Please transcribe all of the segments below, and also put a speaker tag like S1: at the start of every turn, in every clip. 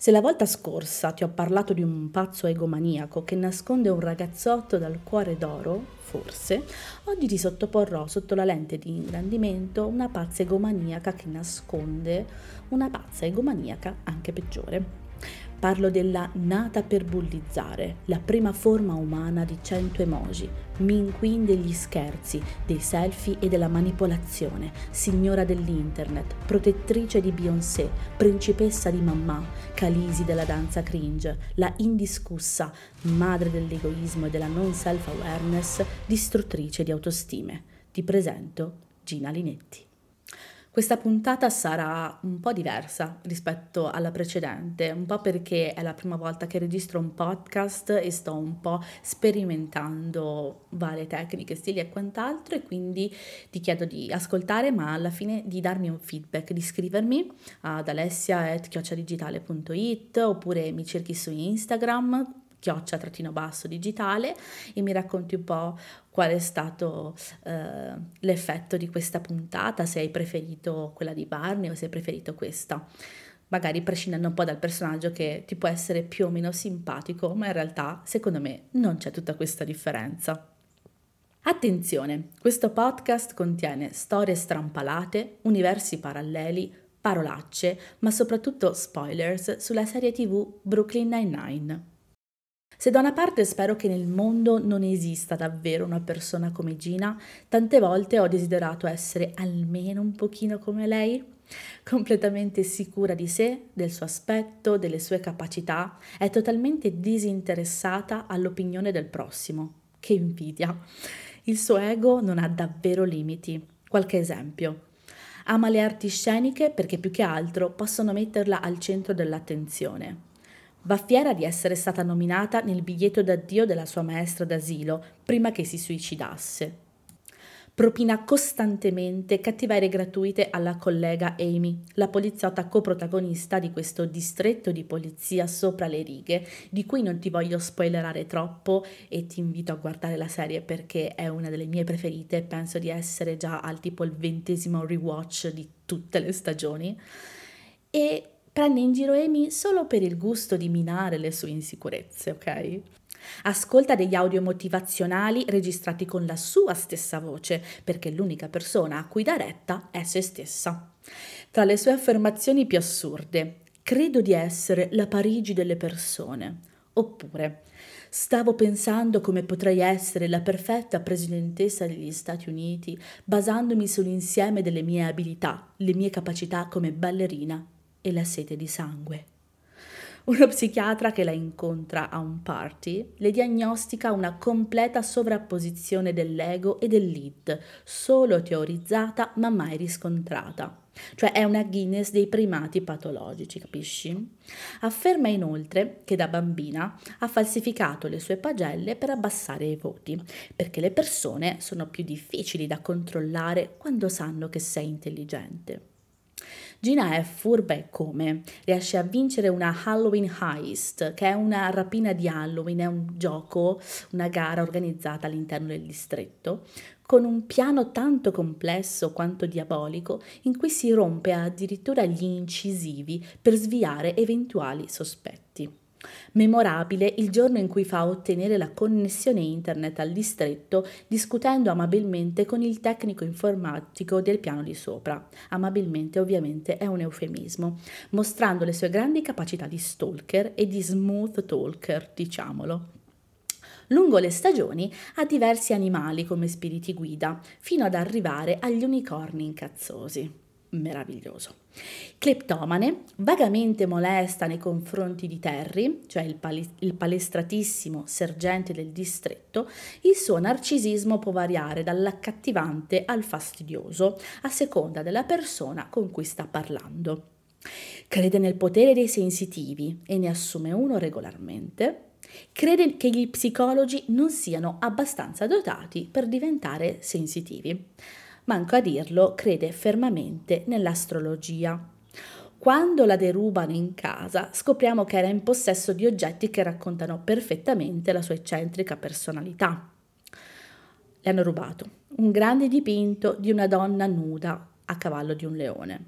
S1: Se la volta scorsa ti ho parlato di un pazzo egomaniaco che nasconde un ragazzotto dal cuore d'oro, forse, oggi ti sottoporrò sotto la lente di ingrandimento una pazza egomaniaca che nasconde una pazza egomaniaca anche peggiore. Parlo della nata per bullizzare, la prima forma umana di 100 emoji, min queen degli scherzi, dei selfie e della manipolazione, signora dell'internet, protettrice di Beyoncé, principessa di mamma, Calisi della danza cringe, la indiscussa, madre dell'egoismo e della non self-awareness, distruttrice di autostime. Ti presento Gina Linetti. Questa puntata sarà un po' diversa rispetto alla precedente, un po' perché è la prima volta che registro un podcast e sto un po' sperimentando varie tecniche, stili e quant'altro e quindi ti chiedo di ascoltare ma alla fine di darmi un feedback, di scrivermi ad alessia.chiocciadigitale.it oppure mi cerchi su Instagram chioccia trattino basso digitale e mi racconti un po' qual è stato eh, l'effetto di questa puntata, se hai preferito quella di Barney o se hai preferito questa. Magari prescindendo un po' dal personaggio che ti può essere più o meno simpatico, ma in realtà secondo me non c'è tutta questa differenza. Attenzione, questo podcast contiene storie strampalate, universi paralleli, parolacce, ma soprattutto spoilers sulla serie tv Brooklyn Nine-Nine. Se da una parte spero che nel mondo non esista davvero una persona come Gina, tante volte ho desiderato essere almeno un pochino come lei, completamente sicura di sé, del suo aspetto, delle sue capacità, è totalmente disinteressata all'opinione del prossimo. Che invidia! Il suo ego non ha davvero limiti. Qualche esempio. Ama le arti sceniche perché più che altro possono metterla al centro dell'attenzione. Va fiera di essere stata nominata nel biglietto d'addio della sua maestra d'asilo prima che si suicidasse. Propina costantemente cattiverie gratuite alla collega Amy, la poliziotta coprotagonista di questo distretto di polizia sopra le righe, di cui non ti voglio spoilerare troppo e ti invito a guardare la serie perché è una delle mie preferite, penso di essere già al tipo il ventesimo rewatch di tutte le stagioni. E prende in giro Amy solo per il gusto di minare le sue insicurezze, ok? Ascolta degli audio motivazionali registrati con la sua stessa voce, perché l'unica persona a cui dà retta è se stessa. Tra le sue affermazioni più assurde, credo di essere la Parigi delle persone. Oppure, stavo pensando come potrei essere la perfetta presidentessa degli Stati Uniti basandomi sull'insieme delle mie abilità, le mie capacità come ballerina e la sete di sangue. Uno psichiatra che la incontra a un party le diagnostica una completa sovrapposizione dell'ego e dell'id, solo teorizzata ma mai riscontrata. Cioè è una Guinness dei primati patologici, capisci? Afferma inoltre che da bambina ha falsificato le sue pagelle per abbassare i voti, perché le persone sono più difficili da controllare quando sanno che sei intelligente. Gina è furba e come? Riesce a vincere una Halloween Heist, che è una rapina di Halloween, è un gioco, una gara organizzata all'interno del distretto, con un piano tanto complesso quanto diabolico in cui si rompe addirittura gli incisivi per sviare eventuali sospetti. Memorabile il giorno in cui fa ottenere la connessione internet al distretto discutendo amabilmente con il tecnico informatico del piano di sopra. Amabilmente ovviamente è un eufemismo, mostrando le sue grandi capacità di stalker e di smooth talker, diciamolo. Lungo le stagioni ha diversi animali come spiriti guida, fino ad arrivare agli unicorni incazzosi meraviglioso. Cleptomane, vagamente molesta nei confronti di Terry, cioè il, pali- il, palestratissimo sergente del distretto, il suo narcisismo può variare dall'accattivante al fastidioso, a seconda della persona con cui sta parlando. Crede nel potere dei sensitivi e ne assume uno regolarmente. Crede che gli psicologi non siano abbastanza dotati per diventare sensitivi manco a dirlo, crede fermamente nell'astrologia. Quando la derubano in casa, scopriamo che era in possesso di oggetti che raccontano perfettamente la sua eccentrica personalità. Le hanno rubato un grande dipinto di una donna nuda a cavallo di un leone.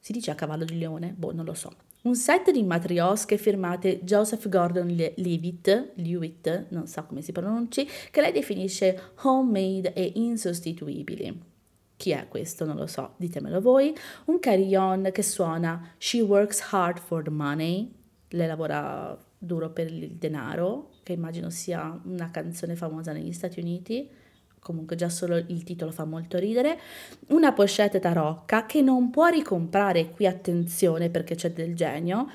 S1: Si dice a cavallo di leone? Boh, non lo so. Un set di matriosche firmate Joseph Gordon-Levitt, Lewitt, non so come si pronunci, che lei definisce homemade e insostituibili. Chi è questo? Non lo so, ditemelo voi. Un carillon che suona She works hard for the money, lei lavora duro per il denaro, che immagino sia una canzone famosa negli Stati Uniti comunque già solo il titolo fa molto ridere, una pochette tarocca che non può ricomprare, qui attenzione perché c'è del genio,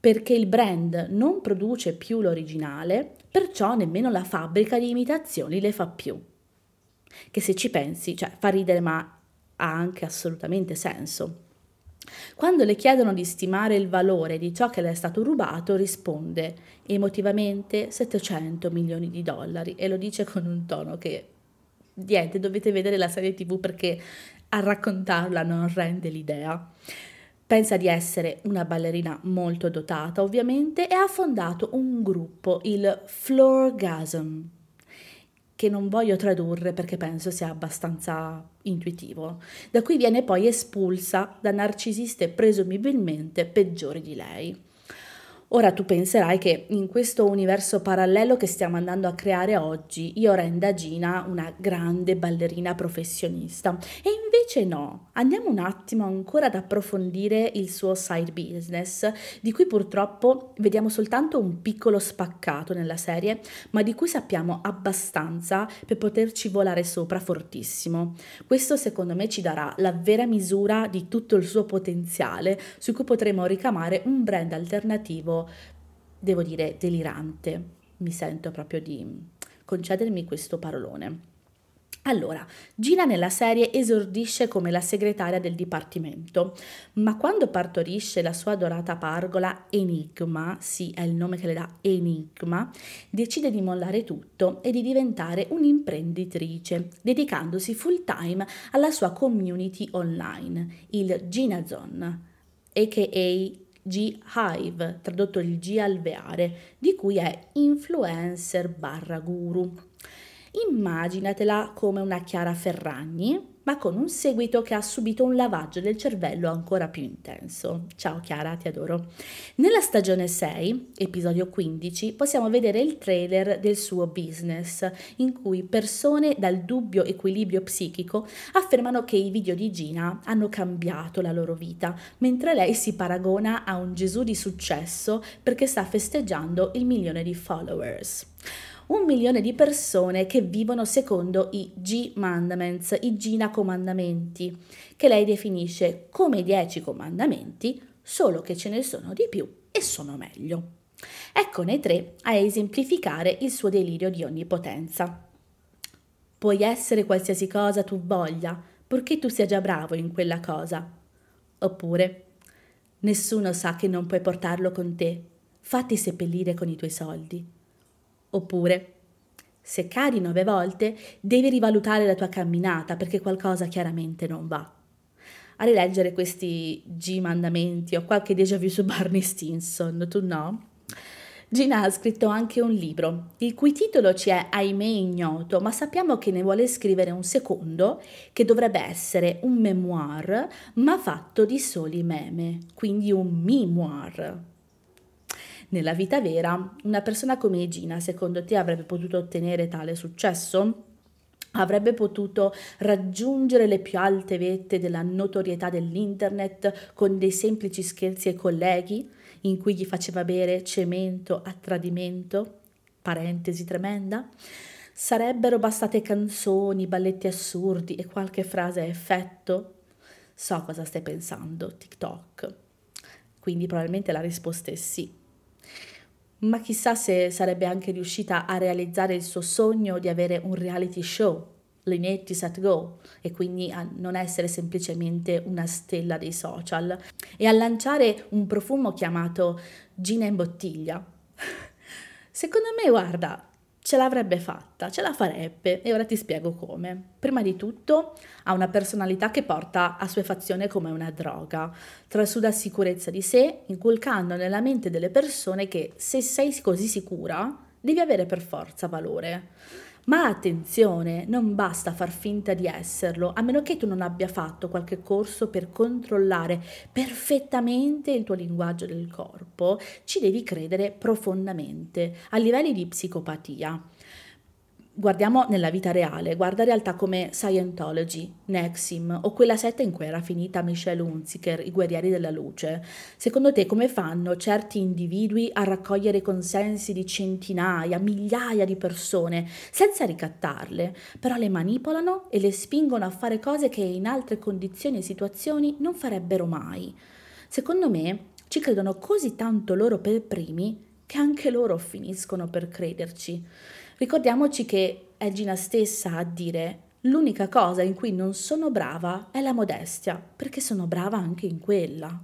S1: perché il brand non produce più l'originale, perciò nemmeno la fabbrica di imitazioni le fa più. Che se ci pensi, cioè fa ridere ma ha anche assolutamente senso. Quando le chiedono di stimare il valore di ciò che le è stato rubato, risponde emotivamente 700 milioni di dollari e lo dice con un tono che niente, dovete vedere la serie tv perché a raccontarla non rende l'idea. Pensa di essere una ballerina molto dotata, ovviamente, e ha fondato un gruppo, il Floorgasm, che non voglio tradurre perché penso sia abbastanza intuitivo, da cui viene poi espulsa da narcisiste presumibilmente peggiori di lei. Ora tu penserai che in questo universo parallelo che stiamo andando a creare oggi io renda Gina una grande ballerina professionista e invece no, andiamo un attimo ancora ad approfondire il suo side business di cui purtroppo vediamo soltanto un piccolo spaccato nella serie ma di cui sappiamo abbastanza per poterci volare sopra fortissimo. Questo secondo me ci darà la vera misura di tutto il suo potenziale su cui potremo ricamare un brand alternativo devo dire, delirante. Mi sento proprio di concedermi questo parolone. Allora, Gina nella serie esordisce come la segretaria del dipartimento, ma quando partorisce la sua adorata pargola Enigma, sì è il nome che le dà Enigma, decide di mollare tutto e di diventare un'imprenditrice, dedicandosi full time alla sua community online, il Ginazon, a.k.a. G-Hive, tradotto il G alveare, di cui è influencer barra guru. Immaginatela come una Chiara Ferragni, ma con un seguito che ha subito un lavaggio del cervello ancora più intenso. Ciao Chiara, ti adoro. Nella stagione 6, episodio 15, possiamo vedere il trailer del suo business, in cui persone dal dubbio equilibrio psichico affermano che i video di Gina hanno cambiato la loro vita, mentre lei si paragona a un Gesù di successo perché sta festeggiando il milione di followers un milione di persone che vivono secondo i G-Mandaments, i Gina comandamenti, che lei definisce come dieci comandamenti, solo che ce ne sono di più e sono meglio. Eccone tre a esemplificare il suo delirio di onnipotenza. Puoi essere qualsiasi cosa tu voglia, purché tu sia già bravo in quella cosa. Oppure, nessuno sa che non puoi portarlo con te, fatti seppellire con i tuoi soldi. Oppure, se cadi nove volte, devi rivalutare la tua camminata perché qualcosa chiaramente non va. A rileggere questi G mandamenti ho qualche déjà vu su Barney Stinson, tu no? Gina ha scritto anche un libro, il cui titolo ci è ahimè ignoto, ma sappiamo che ne vuole scrivere un secondo, che dovrebbe essere un memoir, ma fatto di soli meme, quindi un memoir. Nella vita vera, una persona come Gina, secondo te, avrebbe potuto ottenere tale successo? Avrebbe potuto raggiungere le più alte vette della notorietà dell'internet con dei semplici scherzi ai colleghi in cui gli faceva bere cemento a tradimento? Parentesi tremenda. Sarebbero bastate canzoni, balletti assurdi e qualche frase a effetto? So cosa stai pensando, TikTok. Quindi probabilmente la risposta è sì ma chissà se sarebbe anche riuscita a realizzare il suo sogno di avere un reality show, Linetti Set Go, e quindi a non essere semplicemente una stella dei social, e a lanciare un profumo chiamato Gina in bottiglia. Secondo me, guarda, ce l'avrebbe fatta, ce la farebbe e ora ti spiego come. Prima di tutto ha una personalità che porta assuefazione come una droga, trasuda sicurezza di sé, inculcando nella mente delle persone che se sei così sicura devi avere per forza valore. Ma attenzione, non basta far finta di esserlo, a meno che tu non abbia fatto qualche corso per controllare perfettamente il tuo linguaggio del corpo, ci devi credere profondamente, a livelli di psicopatia guardiamo nella vita reale, guarda realtà come Scientology, Nexim o quella setta in cui era finita Michelle Hunziker, i guerrieri della luce. Secondo te come fanno certi individui a raccogliere consensi di centinaia, migliaia di persone senza ricattarle, però le manipolano e le spingono a fare cose che in altre condizioni e situazioni non farebbero mai? Secondo me ci credono così tanto loro per primi che anche loro finiscono per crederci. Ricordiamoci che è Gina stessa a dire l'unica cosa in cui non sono brava è la modestia, perché sono brava anche in quella.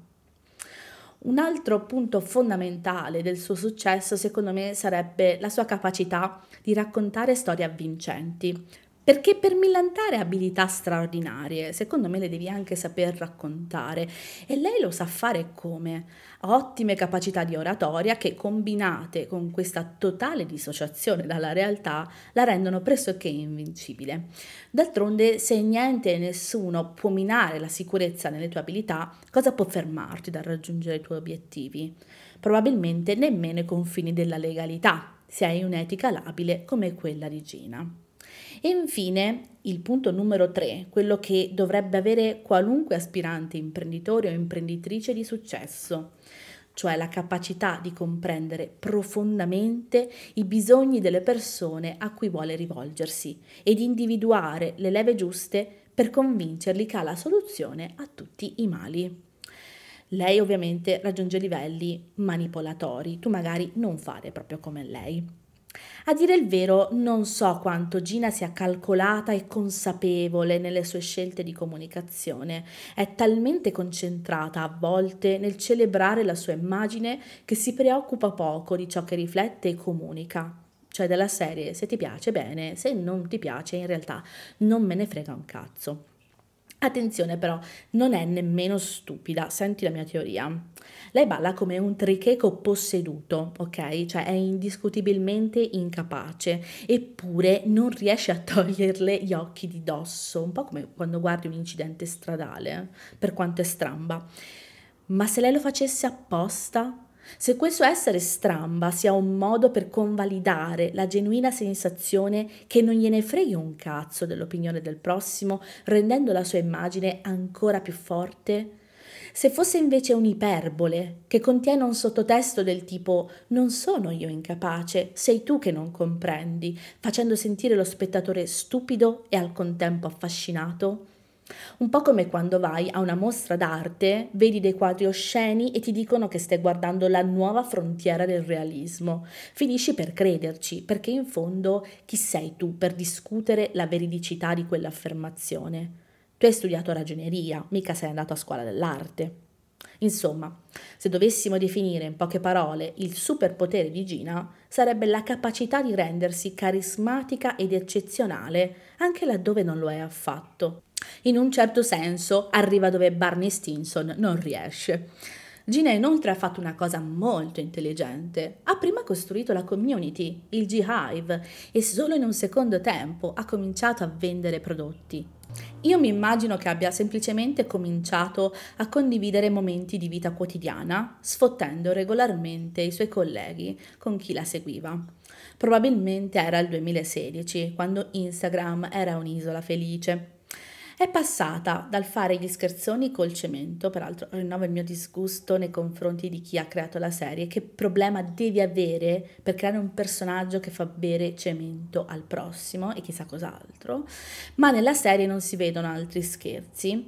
S1: Un altro punto fondamentale del suo successo, secondo me, sarebbe la sua capacità di raccontare storie avvincenti. Perché per millantare abilità straordinarie, secondo me le devi anche saper raccontare e lei lo sa fare come? Ha ottime capacità di oratoria che combinate con questa totale dissociazione dalla realtà la rendono pressoché invincibile. D'altronde se niente e nessuno può minare la sicurezza nelle tue abilità, cosa può fermarti dal raggiungere i tuoi obiettivi? Probabilmente nemmeno i confini della legalità, se hai un'etica labile come quella di Gina. E infine il punto numero 3, quello che dovrebbe avere qualunque aspirante imprenditore o imprenditrice di successo, cioè la capacità di comprendere profondamente i bisogni delle persone a cui vuole rivolgersi e di individuare le leve giuste per convincerli che ha la soluzione a tutti i mali. Lei ovviamente raggiunge livelli manipolatori, tu magari non fare proprio come lei. A dire il vero, non so quanto Gina sia calcolata e consapevole nelle sue scelte di comunicazione. È talmente concentrata a volte nel celebrare la sua immagine che si preoccupa poco di ciò che riflette e comunica. Cioè della serie, se ti piace bene, se non ti piace in realtà non me ne frega un cazzo. Attenzione però, non è nemmeno stupida, senti la mia teoria. Lei balla come un tricheco posseduto, ok? Cioè è indiscutibilmente incapace, eppure non riesce a toglierle gli occhi di dosso, un po' come quando guardi un incidente stradale, per quanto è stramba. Ma se lei lo facesse apposta, se questo essere stramba sia un modo per convalidare la genuina sensazione che non gliene freghi un cazzo dell'opinione del prossimo, rendendo la sua immagine ancora più forte, se fosse invece un'iperbole che contiene un sottotesto del tipo non sono io incapace, sei tu che non comprendi, facendo sentire lo spettatore stupido e al contempo affascinato, un po' come quando vai a una mostra d'arte, vedi dei quadri osceni e ti dicono che stai guardando la nuova frontiera del realismo. Finisci per crederci, perché in fondo chi sei tu per discutere la veridicità di quell'affermazione? Tu hai studiato ragioneria, mica sei andato a scuola dell'arte. Insomma, se dovessimo definire in poche parole il superpotere di Gina, sarebbe la capacità di rendersi carismatica ed eccezionale anche laddove non lo è affatto. In un certo senso arriva dove Barney Stinson non riesce. Gina inoltre ha fatto una cosa molto intelligente. Ha prima costruito la community, il G-Hive, e solo in un secondo tempo ha cominciato a vendere prodotti. Io mi immagino che abbia semplicemente cominciato a condividere momenti di vita quotidiana, sfottendo regolarmente i suoi colleghi con chi la seguiva. Probabilmente era il 2016, quando Instagram era un'isola felice. È passata dal fare gli scherzoni col cemento, peraltro rinnovo il mio disgusto nei confronti di chi ha creato la serie, che problema devi avere per creare un personaggio che fa bere cemento al prossimo e chissà cos'altro, ma nella serie non si vedono altri scherzi.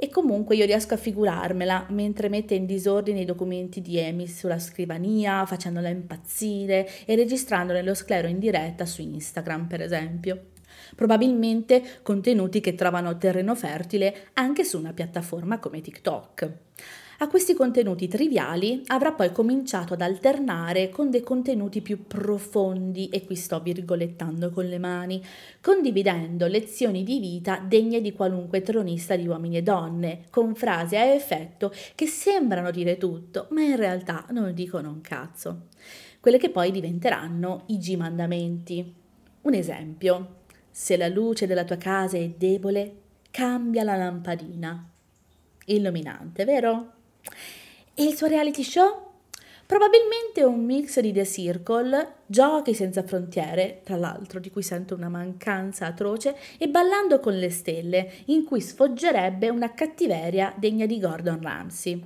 S1: E comunque io riesco a figurarmela mentre mette in disordine i documenti di Amy sulla scrivania, facendola impazzire e registrando nello sclero in diretta su Instagram, per esempio probabilmente contenuti che trovano terreno fertile anche su una piattaforma come TikTok. A questi contenuti triviali avrà poi cominciato ad alternare con dei contenuti più profondi, e qui sto virgolettando con le mani, condividendo lezioni di vita degne di qualunque tronista di uomini e donne, con frasi a effetto che sembrano dire tutto, ma in realtà non dicono un cazzo. Quelle che poi diventeranno i G mandamenti. Un esempio, se la luce della tua casa è debole, cambia la lampadina. Illuminante, vero? E il suo reality show? Probabilmente un mix di The Circle, Giochi senza frontiere, tra l'altro di cui sento una mancanza atroce, e Ballando con le stelle, in cui sfoggerebbe una cattiveria degna di Gordon Ramsay.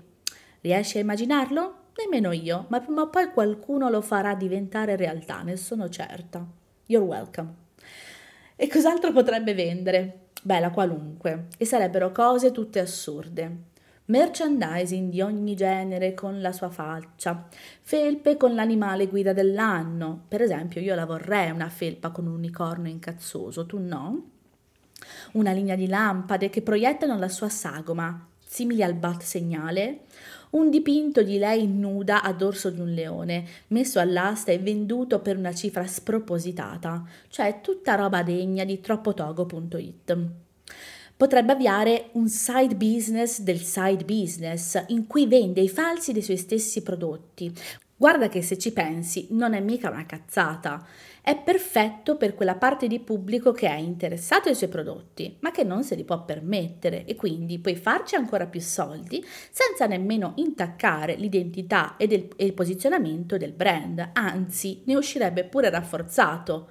S1: Riesci a immaginarlo? Nemmeno io, ma prima o poi qualcuno lo farà diventare realtà, ne sono certa. You're welcome. E cos'altro potrebbe vendere? Beh, la qualunque. E sarebbero cose tutte assurde merchandising di ogni genere con la sua faccia, felpe con l'animale guida dell'anno. Per esempio, io la vorrei una felpa con un unicorno incazzoso, tu no? Una linea di lampade che proiettano la sua sagoma, simili al bat segnale, un dipinto di lei nuda a dorso di un leone, messo all'asta e venduto per una cifra spropositata, cioè tutta roba degna di troppotogo.it potrebbe avviare un side business del side business in cui vende i falsi dei suoi stessi prodotti. Guarda che se ci pensi non è mica una cazzata, è perfetto per quella parte di pubblico che è interessato ai suoi prodotti, ma che non se li può permettere e quindi puoi farci ancora più soldi senza nemmeno intaccare l'identità e, e il posizionamento del brand, anzi ne uscirebbe pure rafforzato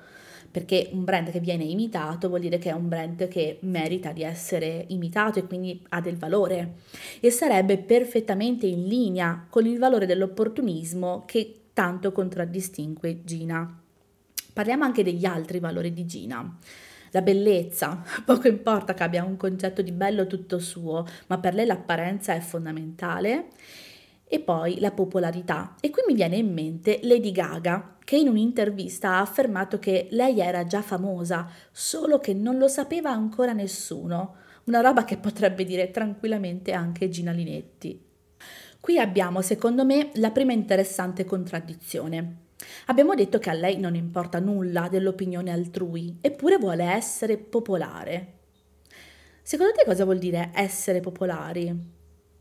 S1: perché un brand che viene imitato vuol dire che è un brand che merita di essere imitato e quindi ha del valore e sarebbe perfettamente in linea con il valore dell'opportunismo che tanto contraddistingue Gina. Parliamo anche degli altri valori di Gina. La bellezza, poco importa che abbia un concetto di bello tutto suo, ma per lei l'apparenza è fondamentale e poi la popolarità. E qui mi viene in mente Lady Gaga, che in un'intervista ha affermato che lei era già famosa, solo che non lo sapeva ancora nessuno. Una roba che potrebbe dire tranquillamente anche Gina Linetti. Qui abbiamo, secondo me, la prima interessante contraddizione. Abbiamo detto che a lei non importa nulla dell'opinione altrui, eppure vuole essere popolare. Secondo te cosa vuol dire essere popolari?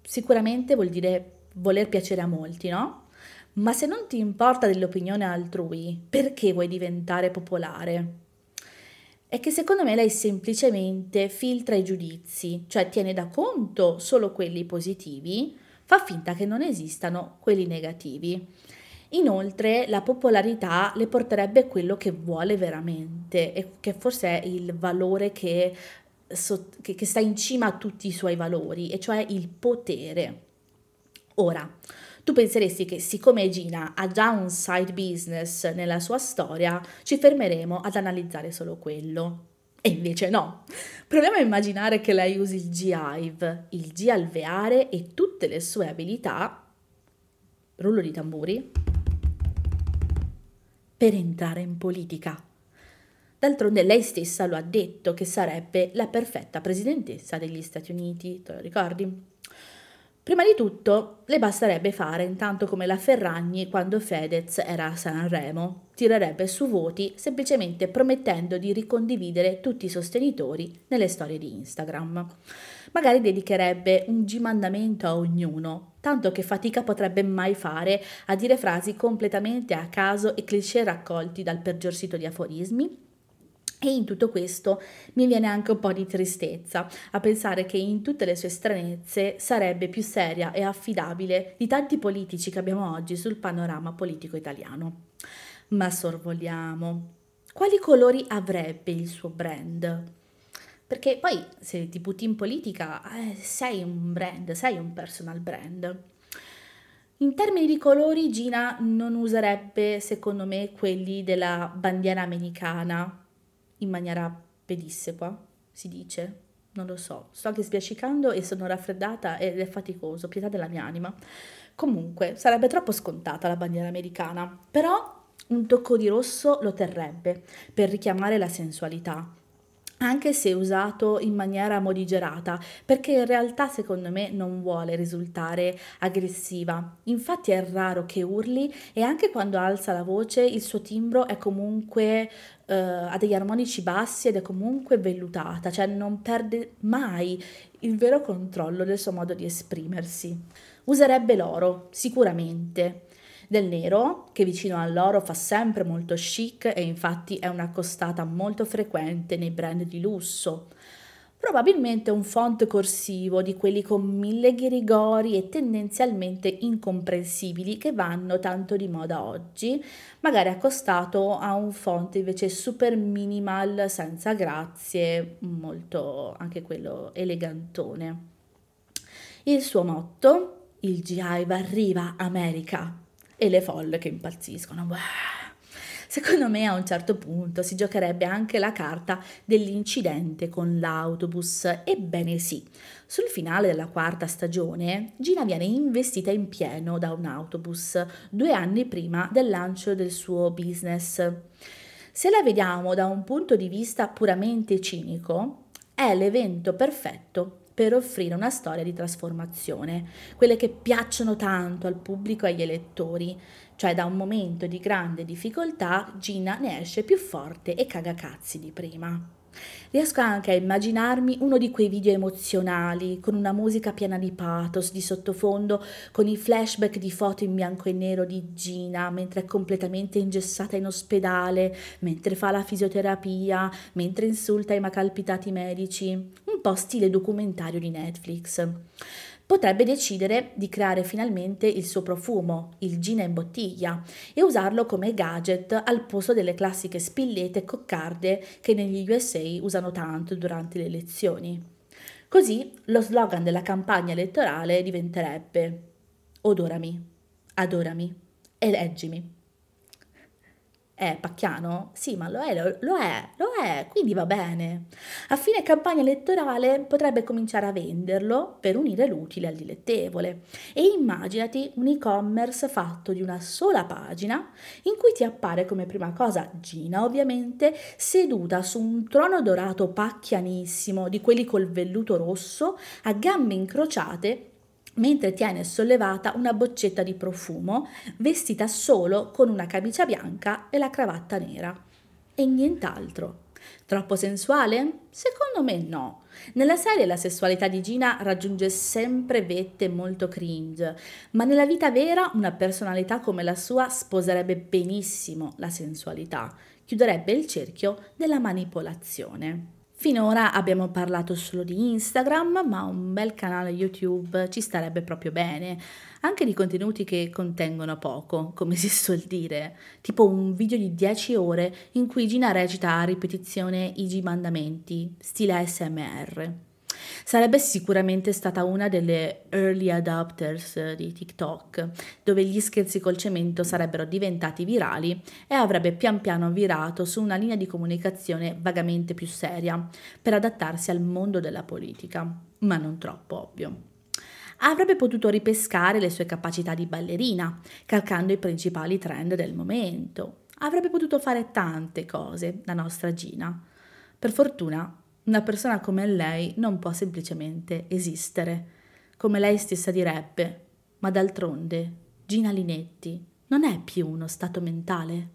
S1: Sicuramente vuol dire voler piacere a molti, no? Ma se non ti importa dell'opinione altrui, perché vuoi diventare popolare? È che secondo me lei semplicemente filtra i giudizi, cioè tiene da conto solo quelli positivi, fa finta che non esistano quelli negativi. Inoltre la popolarità le porterebbe quello che vuole veramente e che forse è il valore che, che, sta in cima a tutti i suoi valori, e cioè il potere. Ora, tu penseresti che siccome Gina ha già un side business nella sua storia, ci fermeremo ad analizzare solo quello. E invece no. Proviamo a immaginare che lei usi il G-Hive, il G alveare e tutte le sue abilità, rullo di tamburi, per entrare in politica. D'altronde lei stessa lo ha detto che sarebbe la perfetta presidentessa degli Stati Uniti, te lo ricordi? Prima di tutto, le basterebbe fare intanto come la Ferragni quando Fedez era a Sanremo, tirerebbe su voti semplicemente promettendo di ricondividere tutti i sostenitori nelle storie di Instagram. Magari dedicherebbe un G-mandamento a ognuno, tanto che fatica potrebbe mai fare a dire frasi completamente a caso e cliché raccolti dal peggior sito di aforismi e in tutto questo mi viene anche un po' di tristezza a pensare che in tutte le sue stranezze sarebbe più seria e affidabile di tanti politici che abbiamo oggi sul panorama politico italiano. Ma sorvoliamo. Quali colori avrebbe il suo brand? Perché poi se ti butti in politica eh, sei un brand, sei un personal brand. In termini di colori Gina non userebbe secondo me quelli della bandiera americana in maniera pedissequa, si dice. Non lo so, sto anche spiaccicando e sono raffreddata ed è faticoso, pietà della mia anima. Comunque, sarebbe troppo scontata la bandiera americana, però un tocco di rosso lo terrebbe per richiamare la sensualità anche se usato in maniera morigerata, perché in realtà secondo me non vuole risultare aggressiva. Infatti è raro che urli e anche quando alza la voce il suo timbro è comunque uh, ha degli armonici bassi ed è comunque vellutata, cioè non perde mai il vero controllo del suo modo di esprimersi. Userebbe l'oro, sicuramente del nero, che vicino all'oro fa sempre molto chic e infatti è una costata molto frequente nei brand di lusso. Probabilmente un font corsivo di quelli con mille ghirigori e tendenzialmente incomprensibili che vanno tanto di moda oggi, magari accostato a un font invece super minimal, senza grazie, molto anche quello elegantone. Il suo motto, il Jive arriva America e le folle che impazziscono. Secondo me a un certo punto si giocherebbe anche la carta dell'incidente con l'autobus. Ebbene sì, sul finale della quarta stagione Gina viene investita in pieno da un autobus due anni prima del lancio del suo business. Se la vediamo da un punto di vista puramente cinico, è l'evento perfetto per offrire una storia di trasformazione, quelle che piacciono tanto al pubblico e agli elettori, cioè da un momento di grande difficoltà Gina ne esce più forte e caga cazzi di prima. Riesco anche a immaginarmi uno di quei video emozionali, con una musica piena di pathos di sottofondo, con i flashback di foto in bianco e nero di Gina mentre è completamente ingessata in ospedale, mentre fa la fisioterapia, mentre insulta i macalpitati medici, po' stile documentario di Netflix potrebbe decidere di creare finalmente il suo profumo, il Gina in bottiglia, e usarlo come gadget al posto delle classiche spillette coccarde che negli USA usano tanto durante le elezioni. Così lo slogan della campagna elettorale diventerebbe Odorami, adorami, eleggimi. È pacchiano? Sì, ma lo è, lo, è, lo è, quindi va bene. A fine campagna elettorale potrebbe cominciare a venderlo per unire l'utile al dilettevole. E immaginati un e-commerce fatto di una sola pagina in cui ti appare come prima cosa Gina, ovviamente, seduta su un trono dorato pacchianissimo, di quelli col velluto rosso, a gambe incrociate mentre tiene sollevata una boccetta di profumo, vestita solo con una camicia bianca e la cravatta nera. E nient'altro. Troppo sensuale? Secondo me no. Nella serie la sessualità di Gina raggiunge sempre vette molto cringe, ma nella vita vera una personalità come la sua sposerebbe benissimo la sensualità, chiuderebbe il cerchio della manipolazione. Finora abbiamo parlato solo di Instagram, ma un bel canale YouTube ci starebbe proprio bene, anche di contenuti che contengono poco, come si suol dire, tipo un video di 10 ore in cui Gina recita a ripetizione i mandamenti, stile ASMR. Sarebbe sicuramente stata una delle early adopters di TikTok, dove gli scherzi col cemento sarebbero diventati virali e avrebbe pian piano virato su una linea di comunicazione vagamente più seria, per adattarsi al mondo della politica, ma non troppo ovvio avrebbe potuto ripescare le sue capacità di ballerina, calcando i principali trend del momento. Avrebbe potuto fare tante cose, la nostra Gina. Per fortuna una persona come lei non può semplicemente esistere, come lei stessa direbbe, ma d'altronde Gina Linetti non è più uno stato mentale.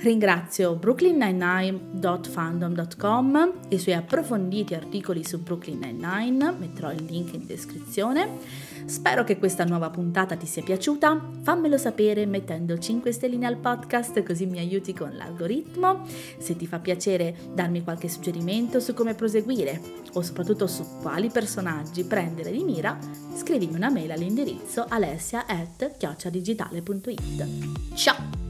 S1: Ringrazio brooklyn99.fandom.com e i suoi approfonditi articoli su Brooklyn 99, metterò il link in descrizione. Spero che questa nuova puntata ti sia piaciuta, fammelo sapere mettendo 5 stelline al podcast così mi aiuti con l'algoritmo. Se ti fa piacere darmi qualche suggerimento su come proseguire o soprattutto su quali personaggi prendere di mira, scrivimi una mail all'indirizzo alessia.chiocciadigitale.it. Ciao!